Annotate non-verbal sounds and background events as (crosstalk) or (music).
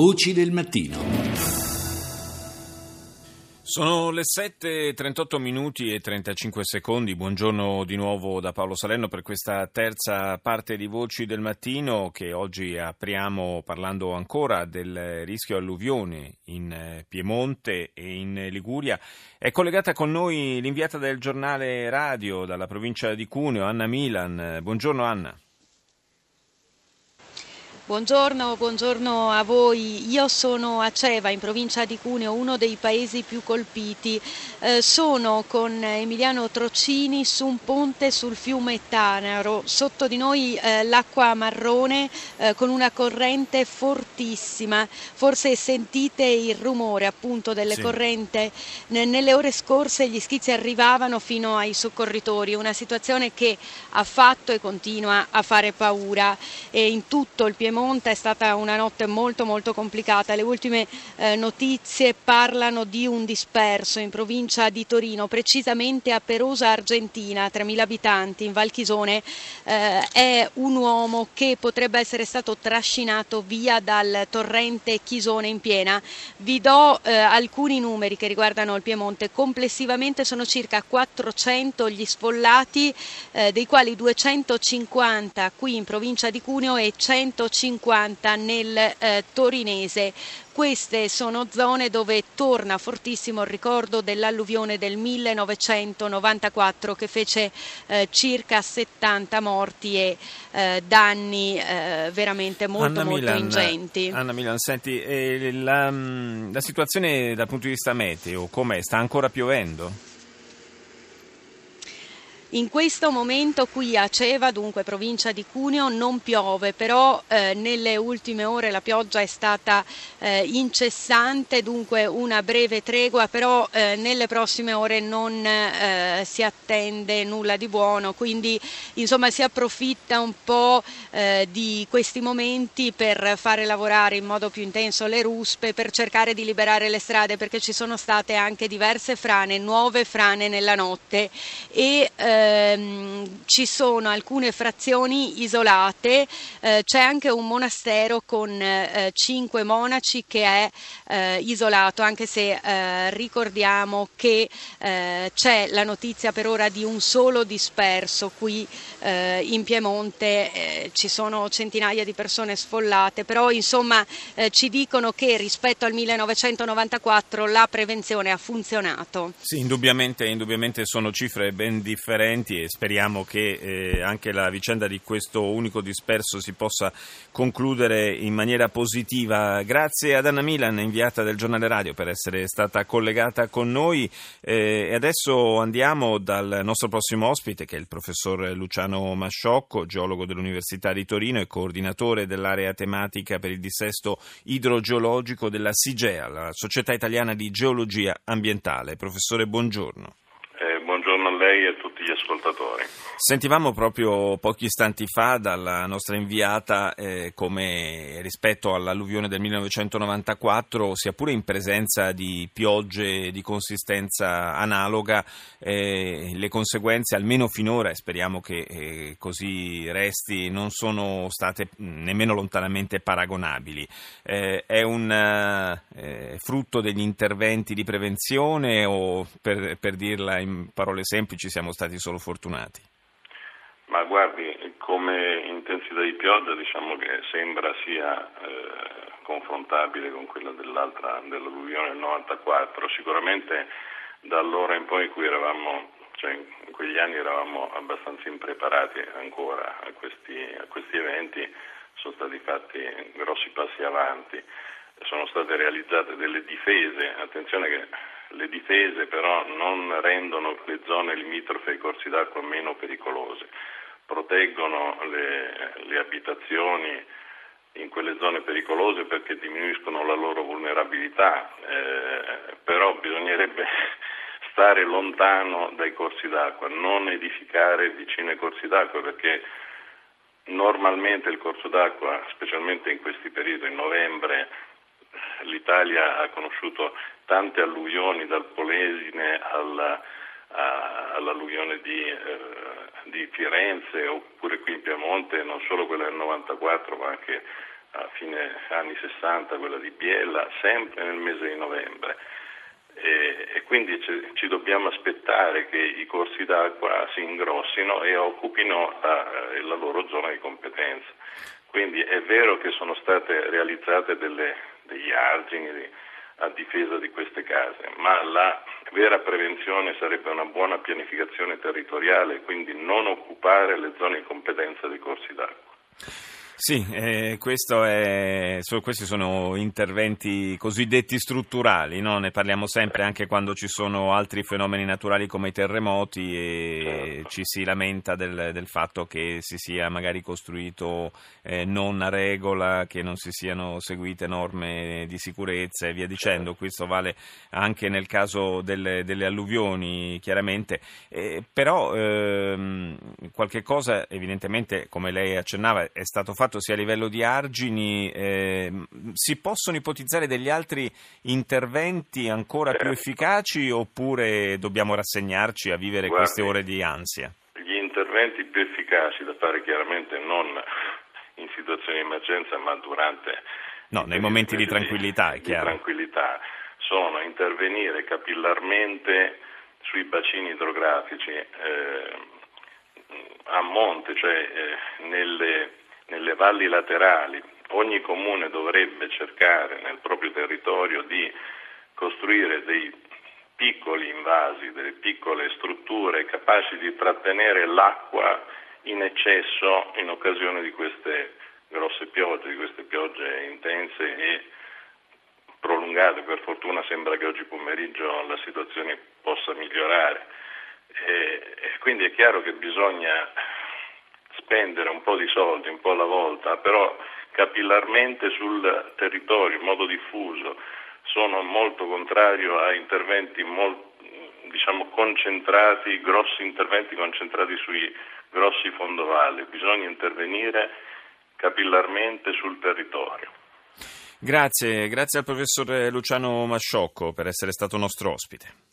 Voci del mattino. Sono le 7.38 minuti e 35 secondi. Buongiorno di nuovo da Paolo Salerno per questa terza parte di Voci del Mattino che oggi apriamo parlando ancora del rischio alluvione in Piemonte e in Liguria. È collegata con noi l'inviata del giornale radio dalla provincia di Cuneo, Anna Milan. Buongiorno Anna. Buongiorno, buongiorno, a voi. Io sono a Ceva, in provincia di Cuneo, uno dei paesi più colpiti. Eh, sono con Emiliano Trocini su un ponte sul fiume Tanaro. Sotto di noi eh, l'acqua marrone eh, con una corrente fortissima. Forse sentite il rumore appunto delle sì. corrente. N- nelle ore scorse gli schizzi arrivavano fino ai soccorritori. Una situazione che ha fatto e continua a fare paura. E in tutto il Piemonte Piemonte è stata una notte molto molto complicata. Le ultime eh, notizie parlano di un disperso in provincia di Torino, precisamente a Perosa Argentina, 3.000 abitanti, in Valchisone. Eh, è un uomo che potrebbe essere stato trascinato via dal torrente Chisone in piena. Vi do eh, alcuni numeri che riguardano il Piemonte. Complessivamente sono circa 400 gli sfollati, eh, dei quali 250 qui in provincia di Cuneo e 150 50 nel eh, torinese. Queste sono zone dove torna fortissimo il ricordo dell'alluvione del 1994 che fece eh, circa 70 morti e eh, danni eh, veramente molto, Anna molto Milan, ingenti. Anna Milan, senti, eh, la, mm, la situazione dal punto di vista meteo com'è? Sta ancora piovendo? In questo momento qui a Ceva, dunque provincia di Cuneo, non piove, però eh, nelle ultime ore la pioggia è stata eh, incessante, dunque una breve tregua, però eh, nelle prossime ore non eh, si attende nulla di buono, quindi insomma si approfitta un po' eh, di questi momenti per fare lavorare in modo più intenso le ruspe, per cercare di liberare le strade, perché ci sono state anche diverse frane, nuove frane nella notte e eh, ehm, ci sono alcune frazioni isolate, eh, c'è anche un monastero con eh, cinque monaci che è eh, isolato, anche se eh, ricordiamo che eh, c'è la notizia per ora di un solo disperso qui eh, in Piemonte, ci sono centinaia di persone sfollate, però insomma ci dicono che rispetto al 1994 la prevenzione ha funzionato. Sì, indubbiamente, indubbiamente sono cifre ben differenti e speriamo che eh, anche la vicenda di questo unico disperso si possa concludere in maniera positiva. Grazie ad Anna Milan, inviata del giornale radio, per essere stata collegata con noi. Eh, adesso andiamo dal nostro prossimo ospite, che è il professor Luciano Masciocco, geologo dell'Università di Torino e coordinatore dell'area tematica per il dissesto idrogeologico della SIGEA, la Società Italiana di Geologia Ambientale. Professore, buongiorno lei e a tutti gli ascoltatori. Sentivamo proprio pochi istanti fa dalla nostra inviata eh, come rispetto all'alluvione del 1994, sia pure in presenza di piogge di consistenza analoga, eh, le conseguenze, almeno finora, e speriamo che eh, così resti, non sono state nemmeno lontanamente paragonabili. Eh, è un eh, frutto degli interventi di prevenzione o, per, per dirla in parole semplici siamo stati solo fortunati? Ma guardi, come intensità di pioggia diciamo che sembra sia eh, confrontabile con quella dell'altra, dell'alluvione del 94, sicuramente da allora in poi in cui eravamo, cioè in quegli anni eravamo abbastanza impreparati ancora a questi, a questi eventi, sono stati fatti grossi passi avanti, sono state realizzate delle difese, attenzione che le difese però non rendono le zone limitrofe ai corsi d'acqua meno pericolose, proteggono le, le abitazioni in quelle zone pericolose perché diminuiscono la loro vulnerabilità, eh, però bisognerebbe (laughs) stare lontano dai corsi d'acqua, non edificare vicino ai corsi d'acqua perché normalmente il corso d'acqua, specialmente in questi periodi, in novembre, l'Italia ha conosciuto tante alluvioni dal Polesine alla, a, all'alluvione di, eh, di, Firenze oppure qui in Piemonte, non solo quella del 94 ma anche a fine anni 60, quella di Biella, sempre nel mese di novembre. E, e quindi ci, ci, dobbiamo aspettare che i corsi d'acqua si ingrossino e occupino la, la loro zona di competenza. Quindi è vero che sono state realizzate delle, degli argini a difesa di queste case, ma la vera prevenzione sarebbe una buona pianificazione territoriale, quindi non occupare le zone di competenza dei corsi d'acqua. Sì, eh, è, so, questi sono interventi cosiddetti strutturali, no? ne parliamo sempre anche quando ci sono altri fenomeni naturali come i terremoti e certo. ci si lamenta del, del, fatto che si sia magari costruito eh, non a regola, che non si siano seguite norme di sicurezza e via dicendo. Certo. Questo vale anche nel caso delle, delle alluvioni, chiaramente. Eh, però ehm, qualche cosa evidentemente, come lei accennava, è stato fatto fatto sia a livello di argini, eh, si possono ipotizzare degli altri interventi ancora certo. più efficaci oppure dobbiamo rassegnarci a vivere Guardi, queste ore di ansia? Gli interventi più efficaci da fare chiaramente non in situazioni di emergenza ma durante... No, nei momenti di tranquillità, è chiaro. Di tranquillità sono intervenire capillarmente sui bacini idrografici eh, a monte, cioè eh, nelle nelle valli laterali ogni comune dovrebbe cercare nel proprio territorio di costruire dei piccoli invasi, delle piccole strutture capaci di trattenere l'acqua in eccesso in occasione di queste grosse piogge, di queste piogge intense e prolungate. Per fortuna sembra che oggi pomeriggio la situazione possa migliorare. E, quindi è chiaro che bisogna spendere un po' di soldi, un po' alla volta, però capillarmente sul territorio, in modo diffuso. Sono molto contrario a interventi molto, diciamo, concentrati, grossi interventi concentrati sui grossi fondovalli. Bisogna intervenire capillarmente sul territorio. Grazie, grazie al professor Luciano Masciocco per essere stato nostro ospite.